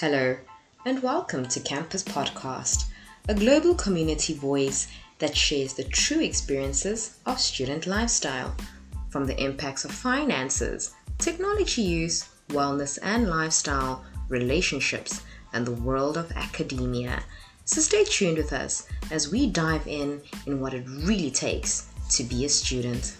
Hello, and welcome to Campus Podcast, a global community voice that shares the true experiences of student lifestyle, from the impacts of finances, technology use, wellness and lifestyle, relationships, and the world of academia. So stay tuned with us as we dive in in what it really takes to be a student.